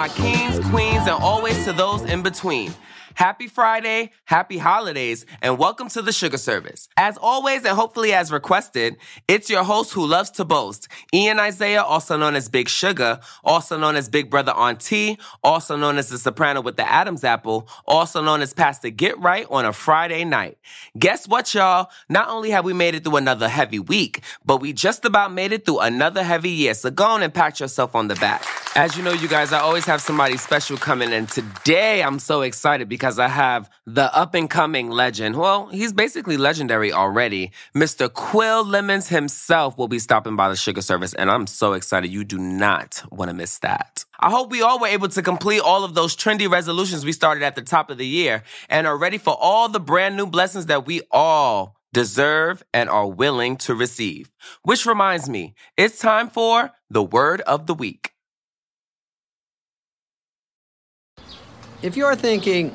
my kings, queens, and always to those in between. Happy Friday, happy holidays, and welcome to the Shugga Service. As always, and hopefully as requested, it's your host who loves to boast, Ian Isaiah, also known as Big Sugar, also known as Big Brother Auntie, also known as the soprano with the Adam's apple, also known as Pastor Get Right on a Friday night. Guess what, y'all? Not only have we made it through another heavy week, but we just about made it through another heavy year. So go on and pat yourself on the back. As you know, you guys, I always have somebody special coming, and today I'm so excited because I have the up and coming legend. Well, he's basically legendary already. Mr. Quil Lemons himself will be stopping by the Shugga Service, and I'm so excited. You do not want to miss that. I hope we all were able to complete all of those trendy resolutions we started at the top of the year and are ready for all the brand new blessings that we all deserve and are willing to receive. Which reminds me, it's time for the word of the week. If you're thinking,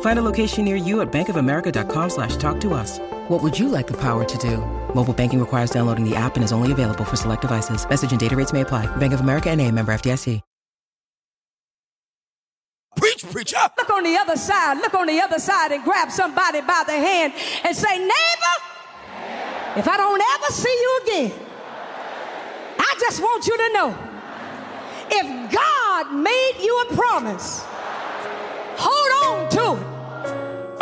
Find a location near you at bankofamerica.com slash talk to us. What would you like the power to do? Mobile banking requires downloading the app and is only available for select devices. Message and data rates may apply. Bank of America and a member FDIC. Preach, preacher. Look on the other side. Look on the other side and grab somebody by the hand and say, neighbor, if I don't ever see you again, I just want you to know, if God made you a promise, hold on to it.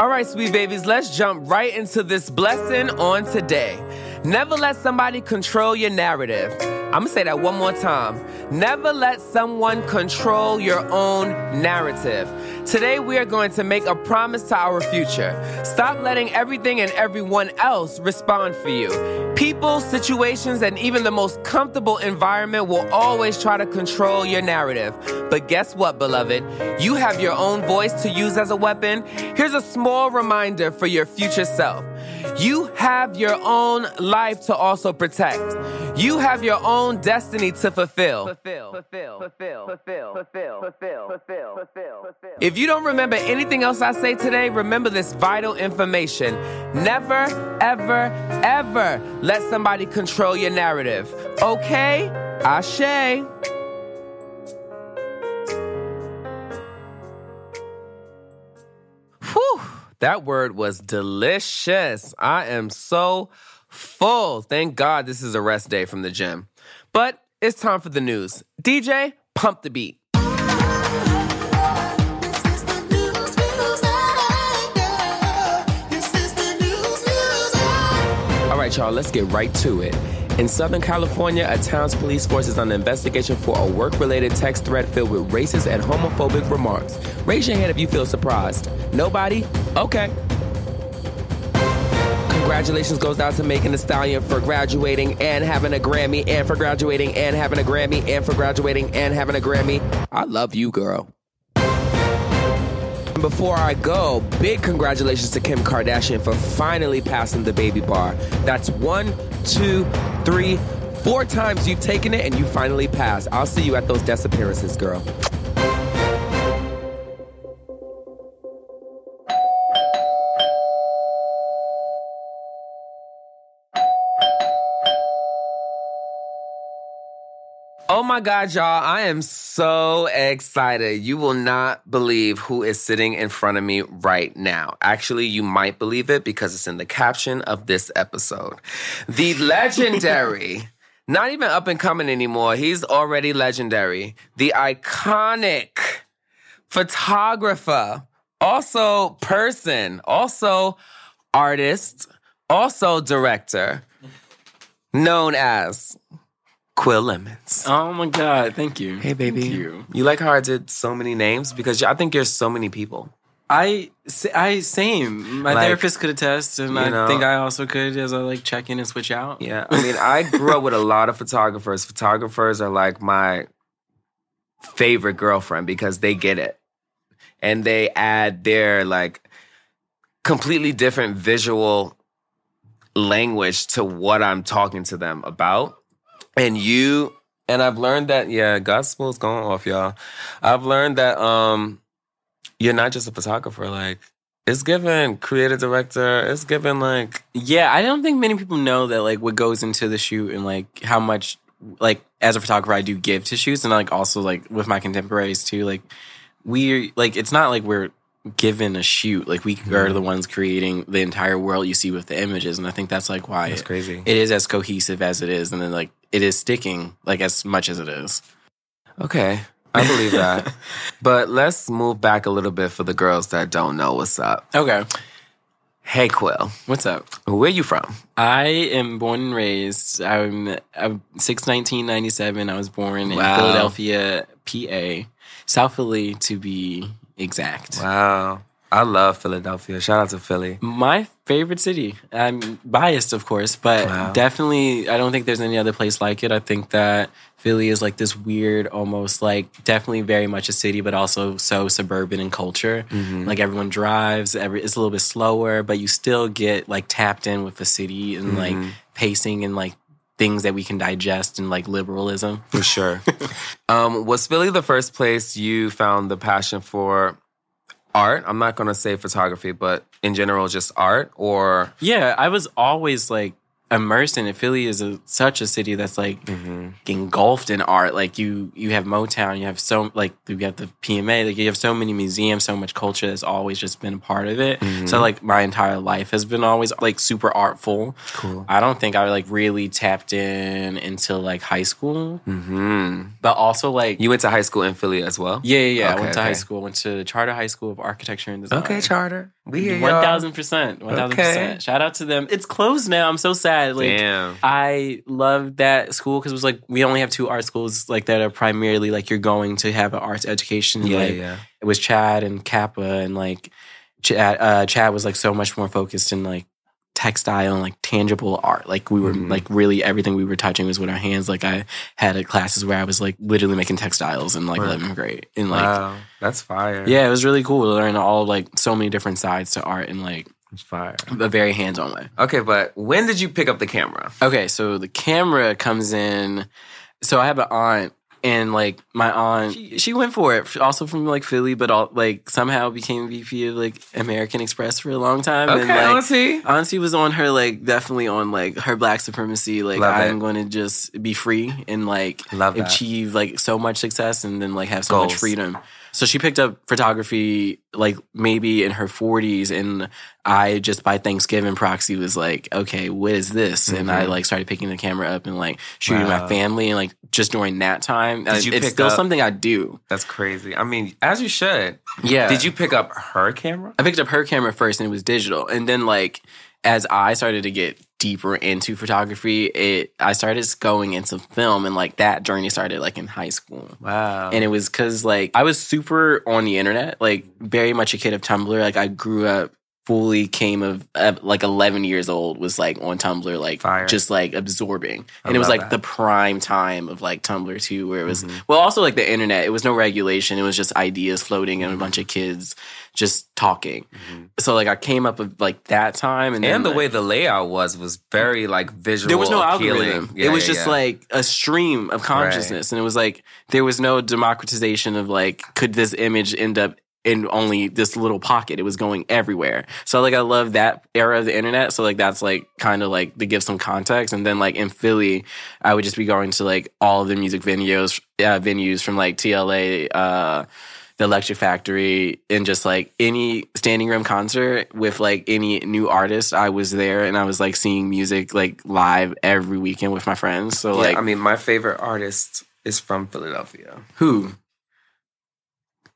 All right, sweet babies, let's jump right into this blessing on today. Never let somebody control your narrative. I'm gonna say that one more time. Never let someone control your own narrative. Today, we are going to make a promise to our future. Stop letting everything and everyone else respond for you. People, situations, and even the most comfortable environment will always try to control your narrative. But guess what, beloved? You have your own voice to use as a weapon. Here's a small reminder for your future self. You have your own life to also protect. You have your own destiny to fulfill. If you don't remember anything else I say today, remember this vital information. Never, ever, ever let somebody control your narrative. Okay? Ashe. That word was delicious. I am so full. Thank God this is a rest day from the gym. But it's time for the news. DJ, pump the beat. All right, y'all, let's get right to it. In Southern California, a town's police force is under investigation for a work related text thread filled with racist and homophobic remarks. Raise your hand if you feel surprised. Nobody? Okay. Congratulations goes out to Megan Thee Stallion for graduating and having a Grammy, and for graduating and having a Grammy, and for graduating and having a Grammy. I love you, girl. Before I go, big congratulations to Kim Kardashian for finally passing the baby bar. That's one, two, three, four times you've taken it and you finally pass. I'll see you at those desk appearances, girl. My God, y'all. I am so excited. You will not believe who is sitting in front of me right now. Actually, you might believe it because it's in the caption of this episode. The legendary, not even up and coming anymore, he's already legendary. The iconic photographer, also person, also artist, also director, known as Quil Lemons. Oh my god, thank you. Hey, baby. Thank you. You like how I did so many names because I think there's so many people. I, I same. My Like, therapist could attest, and I know- think I also could as I like check in and switch out. Yeah, I mean, I grew up with a lot of photographers. Photographers are like my favorite girlfriend because they get it. And they add their like completely different visual language to what I'm talking to them about. And you and I've learned that yeah, gospel's going off, y'all. I've learned that um you're not just a photographer, like it's given creative director, it's given like Yeah, I don't think many people know that like what goes into the shoot and like how much like as a photographer I do give to shoots and like also like with my contemporaries too. Like we like it's not like we're given a shoot. Like we are the mm-hmm. ones creating the entire world you see with the images, and I think that's like why That's it- crazy. it is as cohesive as it is, and then like it is sticking like as much as it is. Okay, I believe that. but let's move back a little bit for the girls that don't know what's up. Okay, Hey, Quil, what's up? where you from? I am born and raised. I'm, I'm six nineteen ninety seven. I was born in Wow. Philadelphia, PA, South Philly to be exact. Wow, I love Philadelphia. Shout out to Philly. My favorite city. I'm biased, of course, but Wow. definitely, I don't think there's any other place like it. I think that Philly is like this weird, almost like definitely very much a city, but also so suburban in culture. Mm-hmm. Like everyone drives, every it's a little bit slower, but you still get like tapped in with the city and like mm-hmm. pacing and like things that we can digest and like liberalism. For sure. um, was Philly the first place you found the passion for art? I'm not going to say photography, but in general, just art or. Yeah, I was always like immersed in it. Philly is a, such a city that's like engulfed in art. Like you, you have Motown, you have so like you have the PMA, like you have so many museums, so much culture that's always just been a part of it. So like my entire life has been always like super artful. Cool. I don't think I like really tapped in until like high school, Hmm. but also like You went to high school in Philly as well? yeah, yeah, yeah. I went to high okay. school. Went to Charter High School of Architecture and Design. Okay, Charter. We hear thousand percent. one thousand percent. Shout out to them. It's closed now. I'm so sad. Like Damn. I loved that school because it was like we only have two art schools like that are primarily like you're going to have an arts education. Yeah, like, yeah. It was CHAD and CAPA and like CHAD. Uh, CHAD was like so much more focused in like textile and like tangible art. Like we were Mhm. like really everything we were touching was with our hands. Like I had a classes where I was like literally making textiles in like. 11th grade and like. wow, that's fire. Yeah, it was really cool to learn all like so many different sides to art and like It's fire. a very hands-on way. Okay, but when did you pick up the camera? Okay, so the camera comes in. So I have an aunt, and like my aunt, she, she went for it. Also from like Philly, but all, like somehow became VP of like American Express for a long time. and Okay, like, Auntie. Auntie was on her like definitely on like her black supremacy. Like Love I'm it. going to just be free and like Love that. achieve like so much success and then like have so much freedom. So she picked up photography like maybe in her 40s and I just by Thanksgiving proxy was like, okay, what is this? And I like started picking the camera up and like shooting Mm-hmm. Wow. my family and like just during that time. Did you it's still up- something I do. That's crazy. I mean, as you should. Yeah. Did you pick up her camera? I picked up her camera first and it was digital. And then like as I started to get deeper into photography, it I started going into film and like that journey started like in high school. Wow. And it was cuz like I was super on the internet, like very much a kid of Tumblr. Like I grew up fully came of like 11 years old was like on Tumblr like Fire. just like absorbing. I And it was like that. the prime time of like Tumblr too where it was Mm-hmm. well also like the internet. It was no regulation. It was just ideas floating and a bunch of kids just talking. So like I came up with like that time and, then, Mm-hmm. and the like, way the layout was was very like visual. there was no appealing. algorithm. Yeah, it was yeah, just yeah. like a stream of consciousness, and it was like there was no democratization of like could this image end up in only this little pocket? It was going everywhere. So like I love that era of the internet. So like that's like kind of like to give some context, and then like in Philly, I would just be going to like all of the music venues, uh, venues from like TLA. Uh, the Electric Factory and just like any standing room concert with like any new artist, I was there and I was like seeing music like live every weekend with my friends. So Yeah, like, I mean, my favorite artist is from Philadelphia. who?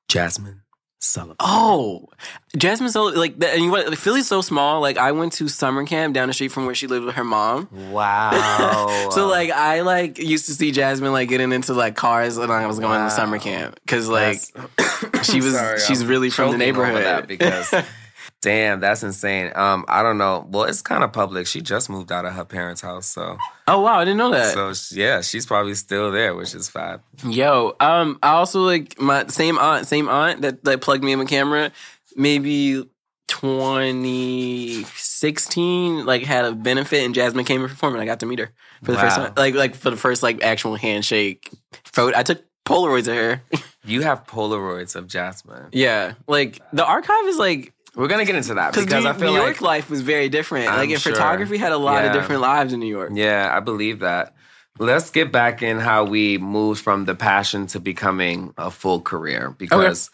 Jazmine. Sullivan. Oh, Jazmine Sullivan. Like, and you want, like, Philly's so small. Like, I went to summer camp down the street from where she lived with her mom. Wow. So like, I like used to see Jazmine like getting into like cars when I was going Wow. to summer camp because like she was Sorry, she's I'm really from the neighborhood. that because damn, that's insane. Um, I don't know. Well, it's kind of public. She just moved out of her parents' house, so oh wow, I didn't know that. so yeah, she's probably still there, which is fab. Yo, um, I also like my same aunt, same aunt that that plugged me in my camera. Maybe 2016, like had a benefit, and Jazmine came and performed, and I got to meet her for the first time. Like, like for the first like actual handshake photo. I took Polaroids of her. You have Polaroids of Jazmine. yeah, like the archive is like We're gonna get into that because New, I feel New like York life was very different. I'm like, in sure. photography had a lot of different lives in New York. Yeah, I believe that. Let's get back in how we moved from the passion to becoming a full career because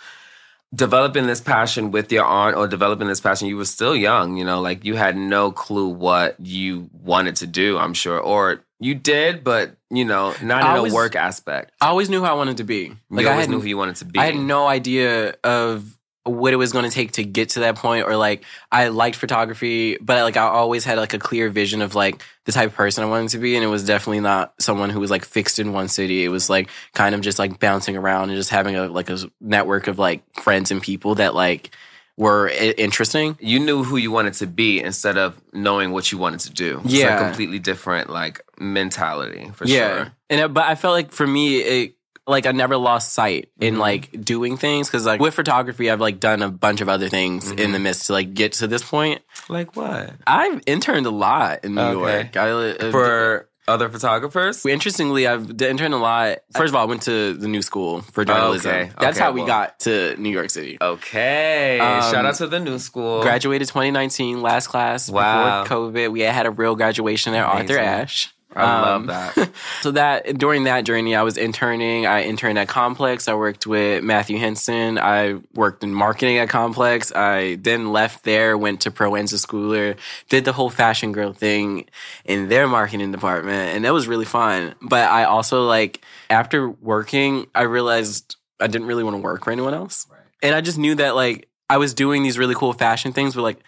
developing this passion with your aunt or developing this passion, you were still young, you know, like you had no clue what you wanted to do, I'm sure. Or you did, but you know, not in I a work aspect. I always knew who I wanted to be. Like you I always knew who you wanted to be. I had no idea of what it was going to take to get to that point or like I liked photography but like I always had like a clear vision of like the type of person I wanted to be and it was definitely not someone who was like fixed in one city it was like kind of just like bouncing around and just having a like a network of like friends and people that like were interesting you knew who you wanted to be instead of knowing what you wanted to do. It's Yeah. a completely different like mentality for yeah sure. and it, but i felt like for me it like i never lost sight Mm-hmm. in like doing things because like with photography i've like done a bunch of other things in Mm-hmm. the midst to like get to this point Like what? i've interned a lot in new Okay. york I, uh, For other photographers? interestingly i've d- interned a lot first of all i went to the new school for journalism Okay, that's okay, how we well. got to new york city Okay. Um, Shout out to the new school. graduated 2019 last class Wow. before covid we had a real graduation at arthur Amazing. ashe I Um, love that. So that during that journey, I was interning. I interned at Complex. I worked with Matthew Henson. I worked in marketing at Complex. I then left there, went to Proenza Schouler, did the whole fashion girl thing in their marketing department, and that was really fun. But I also like after working, I realized I didn't really want to work for anyone else, and I just knew that like I was doing these really cool fashion things, but like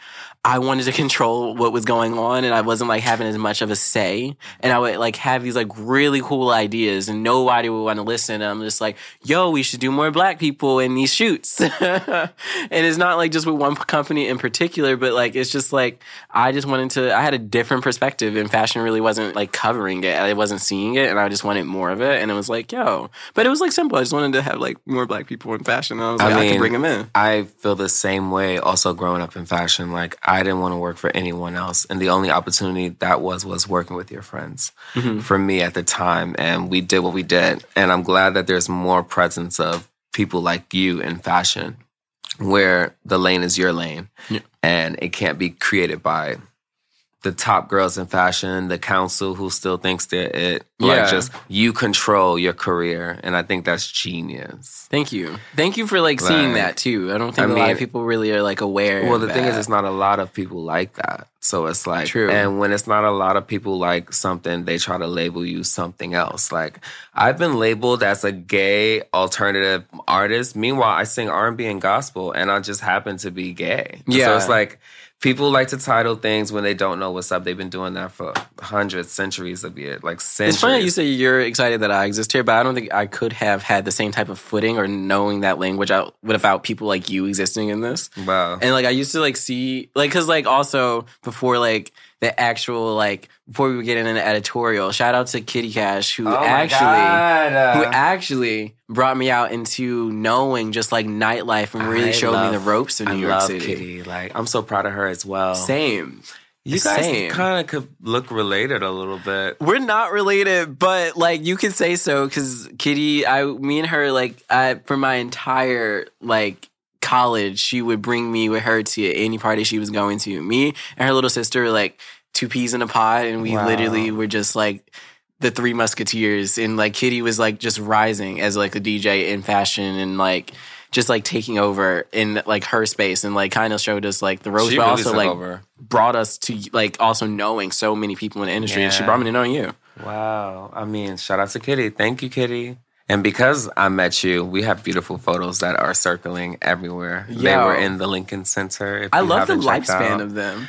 I wanted to control what was going on and I wasn't like having as much of a say. And I would like have these like really cool ideas and nobody would want to listen. And I'm just like, yo, we should do more black people in these shoots. and it's not like just with one company in particular, but like it's just like I just wanted to I had a different perspective and fashion really wasn't like covering it. I wasn't seeing it and I just wanted more of it. And it was like, yo. But it was like simple. I just wanted to have like more black people in fashion. And I was like, I, can bring them in. I feel the same way also growing up in fashion. Like I didn't want to work for anyone else. And the only opportunity that was was working with your friends Mm-hmm. for me at the time. And we did what we did. And I'm glad that there's more presence of people like you in fashion where the lane is your lane Yeah. and it can't be created by the top girls in fashion, the council who still thinks they're it. Yeah. Like just you control your career. And I think that's genius. Thank you. Thank you for like seeing that too. I don't think I a lot of people really are like aware. Well, the thing is, it's not a lot of people like that. So it's like, True. and when it's not a lot of people like something, they try to label you something else. Like I've been labeled as a gay alternative artist. Meanwhile, I sing R and B and gospel, and I just happen to be gay. Yeah. So it's like people like to title things when they don't know what's up. They've been doing that for hundreds, centuries of years, like centuries. It's funny that you say you're excited that I exist here, but I don't think I could have had the same type of footing or knowing that language out without people like you existing in this. Wow. And like I used to like see like because like also before like the actual like before we get into editorial, shout out to Kitty Cash who Oh actually who actually brought me out into knowing just like nightlife and really I showed me the ropes of New I York love City. Kitty. Like I'm so proud of her as well. Same. You guys kind of could look related a little bit. We're not related, but like you could say so because Kitty, I, me and her, like, I, for my entire like college, she would bring me with her to any party she was going to. Me and her little sister, were, like two peas in a pod, and we Wow. literally were just like the three musketeers. And like Kitty was like just rising as like a DJ in fashion and like. Just like taking over in like her space and like kind of showed us like the ropes, She but really also like over. brought us to like also knowing so many people in the industry. And she brought me to knowing you. Wow. I mean, shout out to Kitty. Thank you, Kitty. And because I met you, we have beautiful photos that are circling everywhere. They were in the Lincoln Center. I love the lifespan out. of them.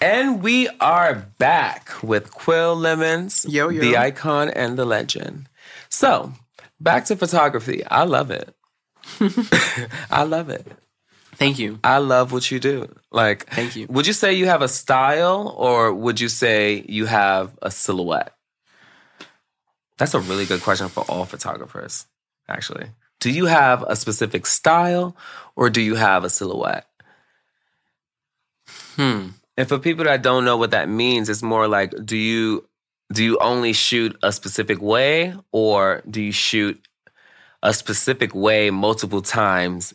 And we are back with Quil Lemons, Yo, yo. the icon and the legend. So, back to photography. I love it. I love it. Thank you. I love what you do. Like, Thank you. Would you say you have a style or would you say you have a silhouette? That's a really good question for all photographers, actually. Do you have a specific style or do you have a silhouette? Hmm. And for people that don't know what that means, it's more like do you do you only shoot a specific way or do you shoot a specific way multiple times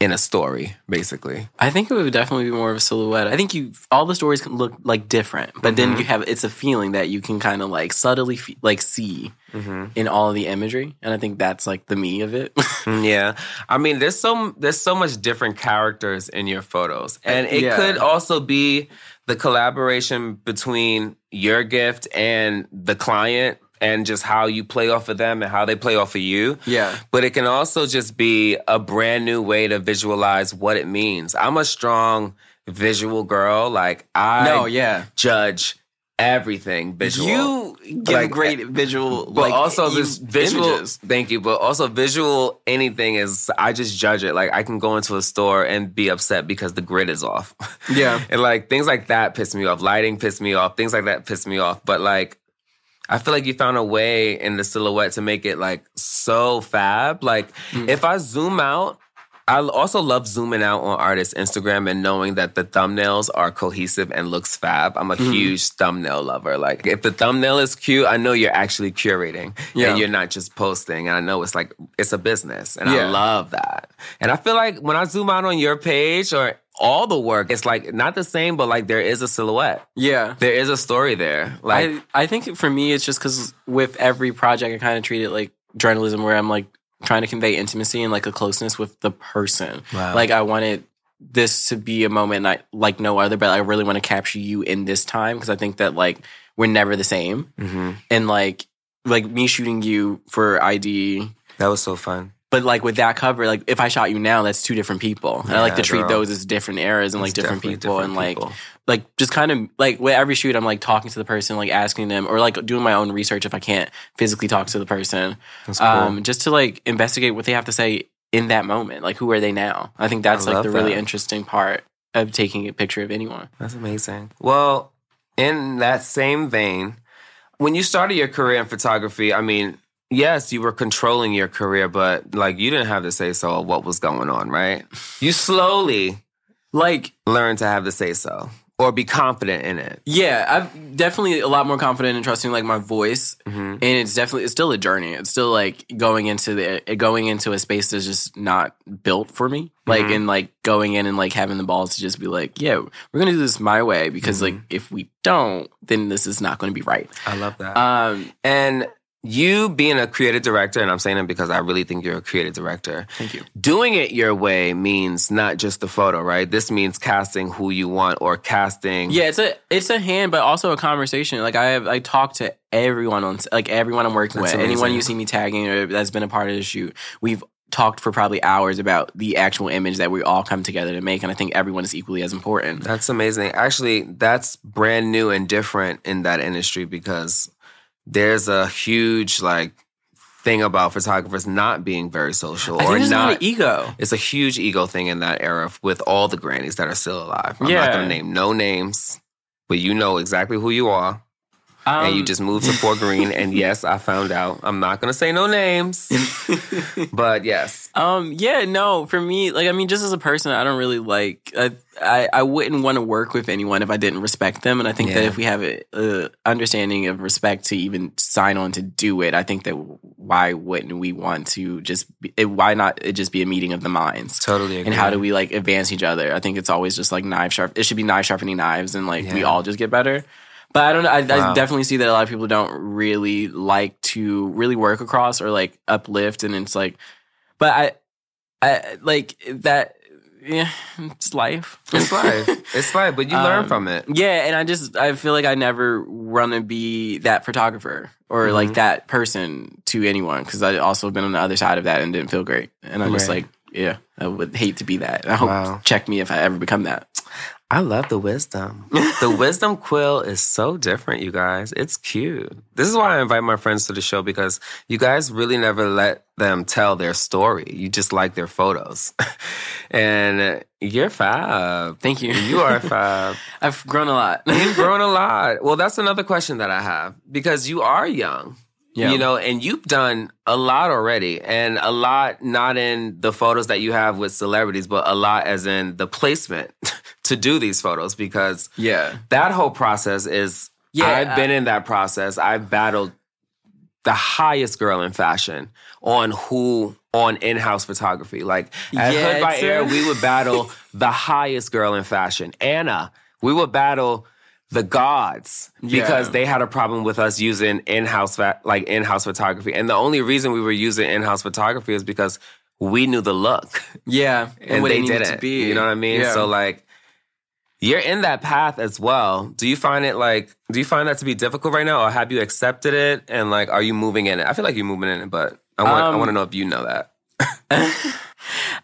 in a story, basically? I think it would definitely be more of a silhouette. I think you all the stories can look like different, but then you have it's a feeling that you can kind of like subtly fe- like see in all of the imagery, and I think that's like the me of it. Mm, Yeah, I mean, there's so there's so much different characters in your photos, and it Yeah. could also be the collaboration between your gift and the client, and just how you play off of them and how they play off of you. Yeah. but it can also just be a brand new way to visualize what it means. I'm a strong visual girl. Like I no, yeah, judge everything visual. you give Like, great eh, visual, but like, also this visual images. thank you but also visual anything is i just judge it like i can go into a store and be upset because the grid is off Yeah. and like things like that piss me off lighting piss me off things like that piss me off but like I feel like you found a way in the silhouette to make it like so fab. Like mm. if I zoom out, I also love zooming out on artists' Instagram and knowing that the thumbnails are cohesive and looks fab. I'm a mm-hmm. huge thumbnail lover. Like if the thumbnail is cute, I know you're actually curating Yeah. and you're not just posting. And I know it's like it's a business, and Yeah. I love that. And I feel like when I zoom out on your page or all the work, it's like not the same, but like there is a silhouette. Yeah. There is a story there. Like I, I think for me, it's just because with every project, I kind of treat it like journalism, where I'm like trying to convey intimacy and like a closeness with the person. Wow. Like I wanted this to be a moment I, like no other, but I really want to capture you in this time because I think that like we're never the same, mhm. and like like me shooting you for ID. that was so fun. But like with that cover, like if I shot you now, that's two different people. and I like to treat those as different eras and like different people different and like people. like just kind of like with every shoot, I'm like talking to the person, like asking them, or like doing my own research if I can't physically talk to the person, That's cool. um, just to like investigate what they have to say in that moment. Like who are they now? I think that's I like the really interesting part of taking a picture of anyone. That's amazing. Well, in that same vein, when you started your career in photography, I mean, yes, you were controlling your career, but like you didn't have to say so of what was going on, right? You slowly Like learned to have the say so or be confident in it. Yeah, I'm definitely a lot more confident in trusting like my voice, Mm-hmm. and it's definitely it's still a journey. It's still like going into the going into a space that's just not built for me. Like Mm-hmm. and like going in and like having the balls to just be like, yeah, we're gonna do this my way because like Mm-hmm. if we don't, then this is not going to be right. I love that. Um, and you being a creative director, and I'm saying it because I really think you're a creative director. Thank you. Doing it your way means not just the photo, right? This means casting who you want or casting. yeah, it's a it's a hand, but also a conversation. Like I have I talk to everyone on like everyone I'm working That's with, anyone you see me tagging or that's been a part of the shoot. We've talked for probably hours about the actual image that we all come together to make, and I think everyone is equally as important. That's amazing. Actually, that's brand new and different in that industry because there's a huge like thing about photographers not being very social or not. not ego. it's a huge ego thing in that era with all the grannies that are still alive. I'm not going to name no names, but you know exactly who you are. Um, and you um, just moved to Fort Greene. and yes, I found out. I'm not gonna say no names, but yes. Um. Yeah. No. For me, like, I mean, just as a person, I don't really like. I I, I wouldn't want to work with anyone if I didn't respect them. And I think yeah. that if we have a, understanding of respect to even sign on to do it, I think that why wouldn't we want to just be, it, why not it just be a meeting of the minds? Totally. Agree. And how do we like advance each other? I think it's always just like knife sharp. It should be knife sharpening knives, and like yeah. we all just get better. But I don't know. I, wow. I, definitely see that a lot of people don't really like to really work across or like uplift, and it's like, but I, I like that. Yeah, it's life. It's life. it's life, but you um, learn from it. Yeah, and I just I feel like I never want to be that photographer or mm-hmm. like that person to anyone because I also been on the other side of that and didn't feel great. And I'm right. just like, yeah, I would hate to be that. I hope wow. check me if I ever become that. I love the wisdom. the wisdom Quil is so different, you guys. It's cute. This is why I invite my friends to the show because you guys really never let them tell their story. You just like their photos. and you're fab. Thank you. You are fab. I've grown a lot. You've grown a lot. Well, that's another question that I have because you are young. Yeah. You know, and you've done a lot already, and a lot not in the photos that you have with celebrities, but a lot as in the placement to do these photos because yeah, that whole process is. Yeah, I've been in that process. I've battled the highest girl in fashion on who on in-house photography. Like at yeah, Hood by Air, we would battle the highest girl in fashion, Anna. We would battle the gods because yeah. they had a problem with us using in-house like in-house photography and the only reason we were using in-house photography is because we knew the look yeah and, and they didn't you know what i mean yeah. so like you're in that path as well. Do you find it like do you find that to be difficult right now or have you accepted it? And like are you moving in it? I feel like you're moving in it but i want um, i want to know if you know that.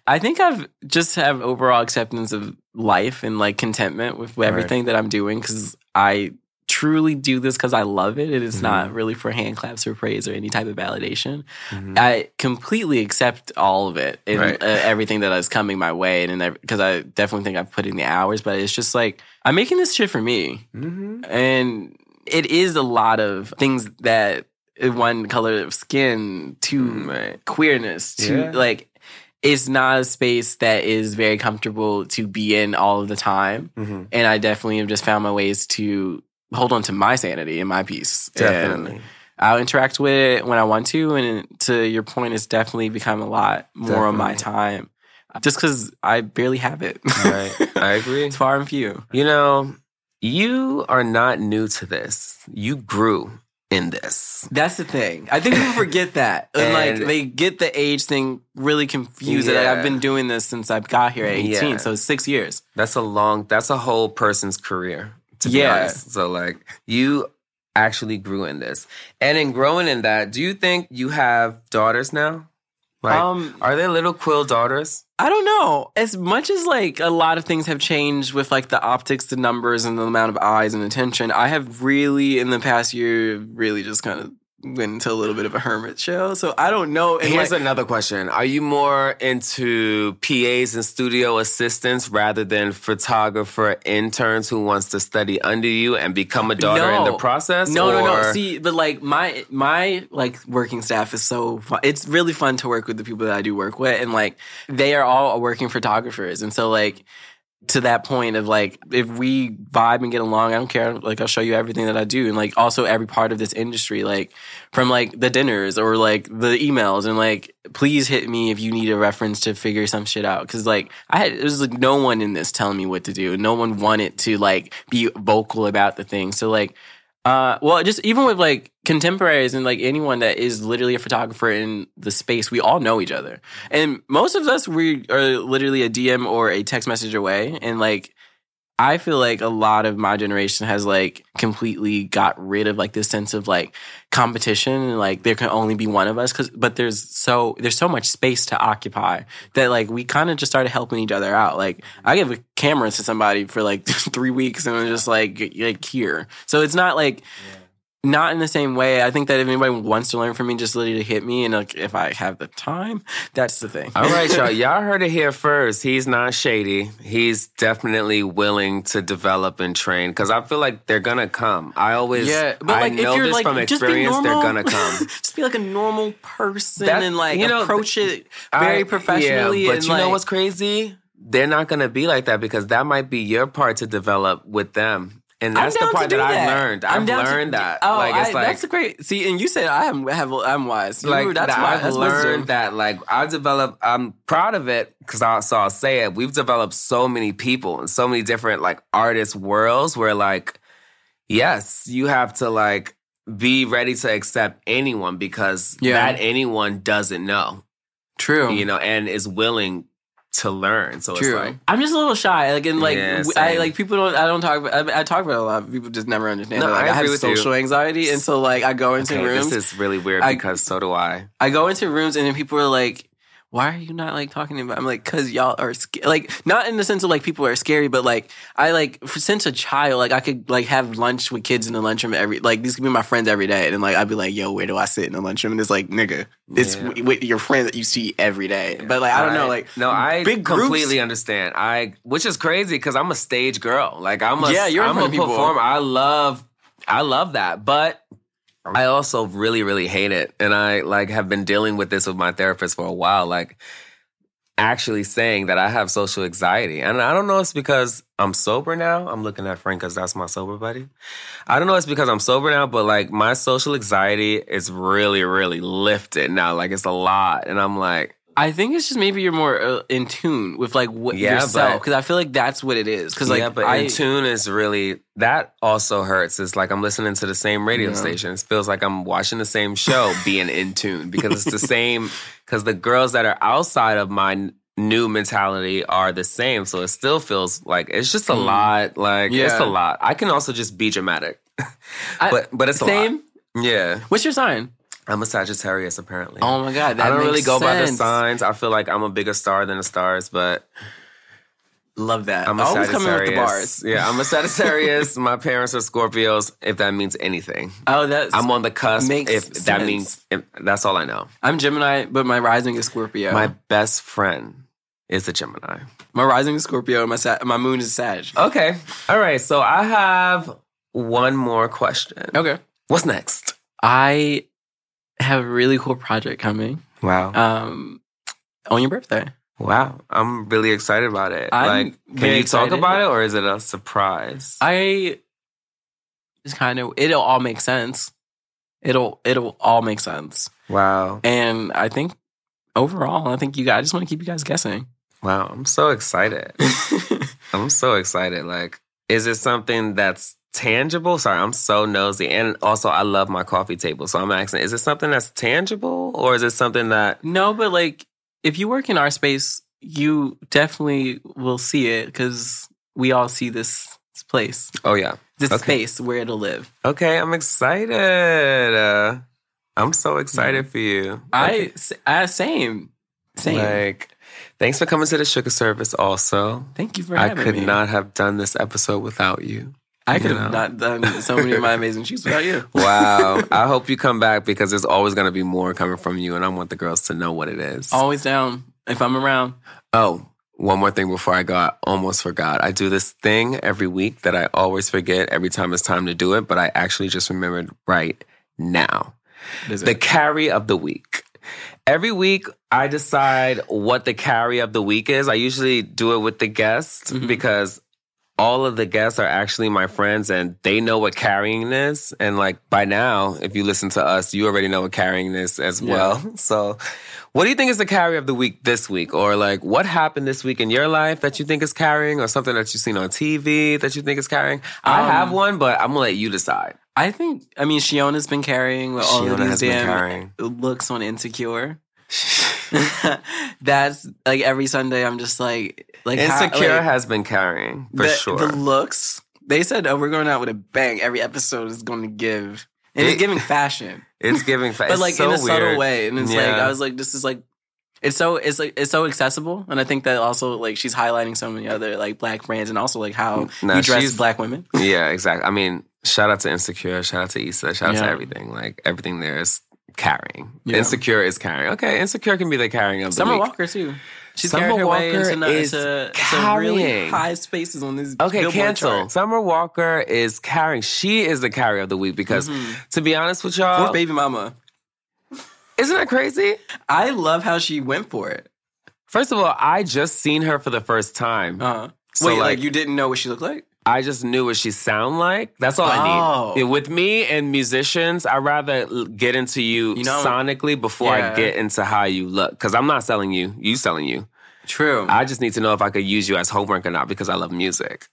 I think I've just have overall acceptance of life and like contentment with everything right. that I'm doing because I truly do this because I love it. It is mm-hmm. not really for hand claps or praise or any type of validation. Mm-hmm. I completely accept all of it and right. uh, everything that is coming my way, and because I definitely think I've put in the hours. But it's just like I'm making this shit for me, mm-hmm. and it is a lot of things that one color of skin to mm, queerness to yeah. like it's not a space that is very comfortable to be in all of the time. Mm-hmm. And I definitely have just found my ways to hold on to my sanity and my peace. Definitely. And I'll interact with it when I want to. And to your point, it's definitely become a lot more definitely. of my time just because I barely have it. right. I agree. it's far and few. You know, you are not new to this. You grew in this. That's the thing. I think people forget that. and, like they get the age thing really confused. Yeah. I've been doing this since I got here at 18, yeah. so six years. That's a long that's a whole person's career. To yeah. be honest. So like you actually grew in this. And in growing in that, do you think you have daughters now? Like, um, are they little Quil daughters? I don't know. As much as like a lot of things have changed with like the optics, the numbers, and the amount of eyes and attention, I have really in the past year really just kind of went into a little bit of a hermit show. So I don't know. And Here's like, another question. Are you more into PAs and studio assistants rather than photographer interns who wants to study under you and become a daughter no. in the process? No, or? no, no. See, but like my my like working staff is so fun. It's really fun to work with the people that I do work with and like they are all working photographers. And so like to that point of like if we vibe and get along i don't care. Like i'll show you everything that i do. And like also every part of this industry like from like the dinners or like the emails and like please hit me if you need a reference to figure some shit out. Because like i had was like no one in this telling me what to do. No one wanted to like be vocal about the thing. So like uh, well, just even with like contemporaries and like anyone that is literally a photographer in the space, we all know each other. And most of us, we are literally a DM or a text message away. And like, I feel like a lot of my generation has like completely got rid of like this sense of like competition and like there can only be one of us cuz but there's so there's so much space to occupy that like we kind of just started helping each other out. Like I give a camera to somebody for like 3 weeks and I'm just like like here. So it's not like yeah not in the same way. I think that if anybody wants to learn from me, just literally hit me, and like if I have the time, that's the thing. All right, y'all. Y'all heard it here first. He's not shady. He's definitely willing to develop and train because I feel like they're gonna come. I always, Yeah, but I like know if you're this like from experience. normal, They're gonna come. just be like a normal person That- and like you know, approach it very I- professionally. Yeah, but and, you know what's crazy? They're not gonna be like that because that might be your part to develop with them. And that's the part that, that. I've learned. I've down to- learned that. Oh, like it's I, like that's great. See, and you said I am have I'm wise. You, like that's that why I've that's learned that like I've developed I'm proud of it because I so I'll say it we've developed so many people and so many different like artist worlds where like yes you have to like be ready to accept anyone because Yeah. that anyone doesn't know True. you know and is willing to learn so True. it's like I'm just a little shy. Like and like Yeah, w- I same. like people don't. I don't talk about. I, I talk about it a lot. People just never understand. No. Like, I I, have agree with you. social anxiety, and so like I go into okay, rooms. this is really weird I- because so do I I go into rooms and then people are like, "Why are you not like talking about?" I'm like, "Cause y'all are sc-. like not in the sense of like people are scary, but like I like for, since a child, like I could like have lunch with kids in the lunchroom every like these could be my friends every day, and like I'd be like, "Yo, where do I sit in the lunchroom?" And it's like, "Nigga, it's Yeah. with your friend that you see every day." But like I don't know, like no, I big groups- completely understand. I, which is crazy because I'm a stage girl. Like I'm a, Yeah, you're I'm a performer. I love, I love that. But I also really, really hate it, and I like have been dealing with this with my therapist for a while. Like actually saying that I have social anxiety, and I don't know. If it's because I'm sober now. I'm looking at Frank because that's my sober buddy. I don't know. It's because I'm sober now, but like my social anxiety is really, really lifted now. Like it's a lot, and I'm like. I think it's just maybe you're more uh, in tune with like what Yeah, yourself because I feel like that's what it is. Because like yeah, but I, in tune is really that also hurts. It's like I'm listening to the same radio Yeah. station. It feels like I'm watching the same show, being in tune because it's the same. Because the girls that are outside of my new mentality are the same, so it still feels like it's just a lot. Like it's Mm. A lot. I can also just be dramatic, I- but but it's same. lot. Yeah, What's your sign? I'm a Sagittarius apparently. Oh my god, that I don't really go by the signs. I feel like I'm a bigger star than the stars, but Love that. I'm a oh, Always Sagittarius. coming with the bars. Yeah, I'm a Sagittarius. My parents are Scorpios. If that means anything, Oh, that's I'm on the cusp. Makes if that means, if, that's all I know. I'm Gemini, but my rising is Scorpio. My best friend is a Gemini. my rising is Scorpio. and My sa- my moon is Sag. Okay, all right. So I have one more question. Okay. What's next? I have a really cool project coming. Wow, Um, on your birthday. wow. I'm really excited about it. I'm like, can you talk about it, or is it a surprise? I just kind of it'll all make sense. It'll it'll all make sense. wow, And I think overall, I think you guys I just want to keep you guys guessing. wow. I'm so excited. I'm so excited. Like, is it something that's tangible? Sorry, I'm so nosy. And also, I love my coffee table. So I'm asking, is it something that's tangible or is it something that. No, but like if you work in our space, you definitely will see it because we all see this, place, Oh, yeah. this Okay. space where it'll live. Okay, I'm excited. Uh, I'm so excited for you. I, I same, same. Like, thanks for coming to the Shugga Service also. Thank you for I having could not have done this episode without you. I could you have not done so many of my amazing shoots without you. Wow. I hope you come back because there's always going to be more coming from you, and I want the girls to know what it is. Always down if I'm around. Oh, one more thing before I go. I almost forgot. I do this thing every week that I always forget every time it's time to do it, but I actually just remembered right now. The carry of the week. Every week, I decide what the carry of the week is. I usually do it with the guests Mhm. because all of the guests are actually my friends and they know what carrying is. And like by now, if you listen to us, you already know what carrying is as Yeah. well. So, what do you think is the carry of the week this week? Or like what happened this week in your life that you think is carrying or something that you've seen on TV that you think is carrying? I Um, have one, but I'm gonna let you decide. I think I mean Shiona's been carrying with all of these has been damn carrying. looks on Insecure. That's like every Sunday I'm just like like how- Insecure like, has been carrying for the, sure. The looks they said, "Oh, we're going out with a bang. Every episode is going to give." And It- it's giving fashion, it's giving, fa- but like so in a subtle way. And it's like I was like, "This is like." It's so it's like it's so accessible, and I think that also like she's highlighting so many other like black brands, and also like how Nah, you dress black women. Yeah, exactly. I mean, Shout out to Insecure. Shout out to Issa. Shout out Yeah. to everything. Like everything there is carrying. Yeah. Insecure is carrying. Okay, Insecure can be the carrying of the Summer week. Walker too. She's Summer carried her way Walker into, is to, to really carrying. high spaces on this. Okay, Billboard cancel. chart. Summer Walker is carrying. She is the carrier of the week because, to be honest with y'all, Fourth baby mama. isn't that crazy? I love how she went for it. First of all, I just seen her for the first time. Uh-huh. So, Wait, like, like- you didn't know what she looked like? I just knew what she sound like. That's all I Oh. need. With me and musicians, I rather get into you, You know- sonically before Yeah. I get into how you look. Because I'm not selling you, you selling you. True. I just need to know if I could use you as homework or not because I love music.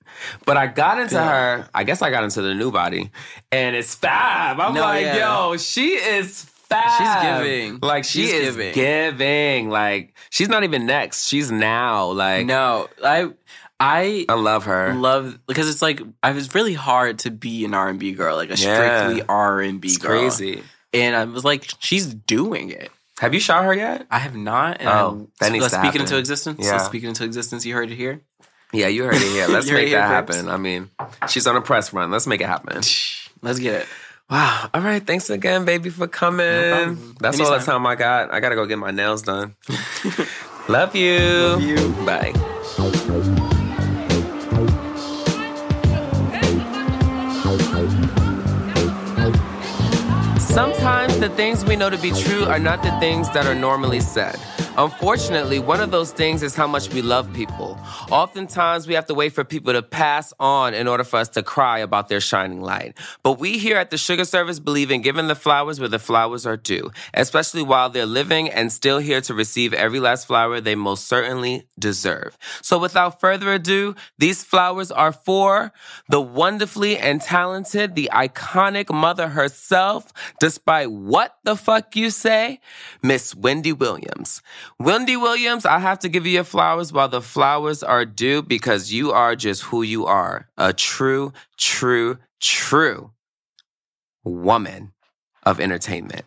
But I got into Yeah. her. I guess I got into the new body, and it's fab. I'm No, like, yeah. yo, she is fab. She's giving. Like she She's is giving. giving. Like she's not even next. She's now. Like no, I I I love her. love because it's like I was really hard to be an R and B girl, like a Yeah. strictly R and B girl. crazy. And I was like, she's doing it. Have you shot her yet? I have not. And Oh, that needs let's to speak it into existence. Yeah. Let's speak it into existence. You heard it here. Yeah, you heard it here. Let's make that first. happen. I mean, she's on a press run. Let's make it happen. Let's get it. Wow. All right. Thanks again, baby, for coming. problem. That's all the Anytime. time I got. I got to go get my nails done. Love you. Love you. Bye. Sometimes the things we know to be true are not the things that are normally said. Unfortunately, one of those things is how much we love people. Oftentimes, we have to wait for people to pass on in order for us to cry about their shining light. But we here at the Shugga Service believe in giving the flowers where the flowers are due, especially while they're living and still here to receive every last flower they most certainly deserve. So without further ado, these flowers are for the wonderfully and talented, the iconic mother herself, despite what the fuck you say, Miss Wendy Williams. Wendy Williams, I have to give you your flowers while the flowers are due because you are just who you are. A true, true, true woman of entertainment.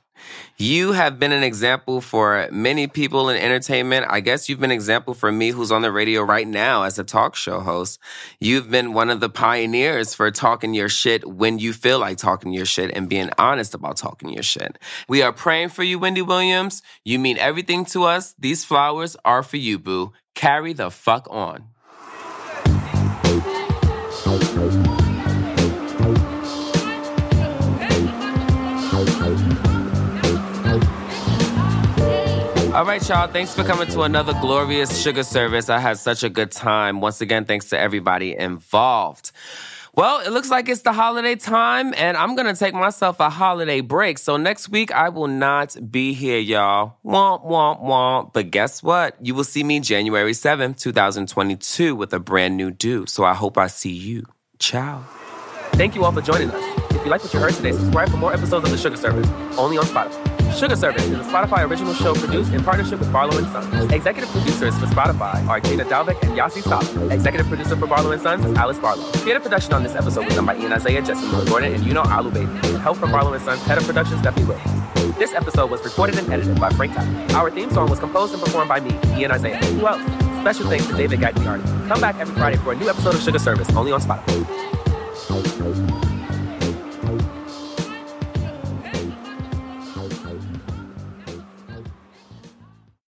You have been an example for many people in entertainment. I guess you've been an example for me who's on the radio right now as a talk show host. You've been one of the pioneers for talking your shit when you feel like talking your shit and being honest about talking your shit. We are praying for you, Wendy Williams. You mean everything to us. These flowers are for you, boo. Carry the fuck on. All right, y'all. Thanks for coming to another glorious Shugga Service. I had such a good time. Once again, thanks to everybody involved. Well, it looks like it's the holiday time, and I'm gonna take myself a holiday break. So next week I will not be here, y'all. Womp womp womp. But guess what? You will see me January 7th, 2022 with a brand new do. So I hope I see you. Ciao. Thank you all for joining us. If you like what you heard today, subscribe for more episodes of The Shugga Service, only on Spotify. Shugga Service is a Spotify original show produced in partnership with Barlow & Sons. Executive producers for Spotify are Gina Delvac and Yasi Sala. Executive producer for Barlow & Sons is Alice Barlow. Creative production on this episode was done by Ian Isaiah, Jesse Gordon, and Yuno Alu Baby. And help from Barlow & Sons head of production, Stephanie Williams. This episode was recorded and edited by Frank Tyler. Our theme song was composed and performed by me, Ian Isaiah. Who else? Special thanks to David Gagliardi. Come back every Friday for a new episode of Shugga Service, only on Spotify.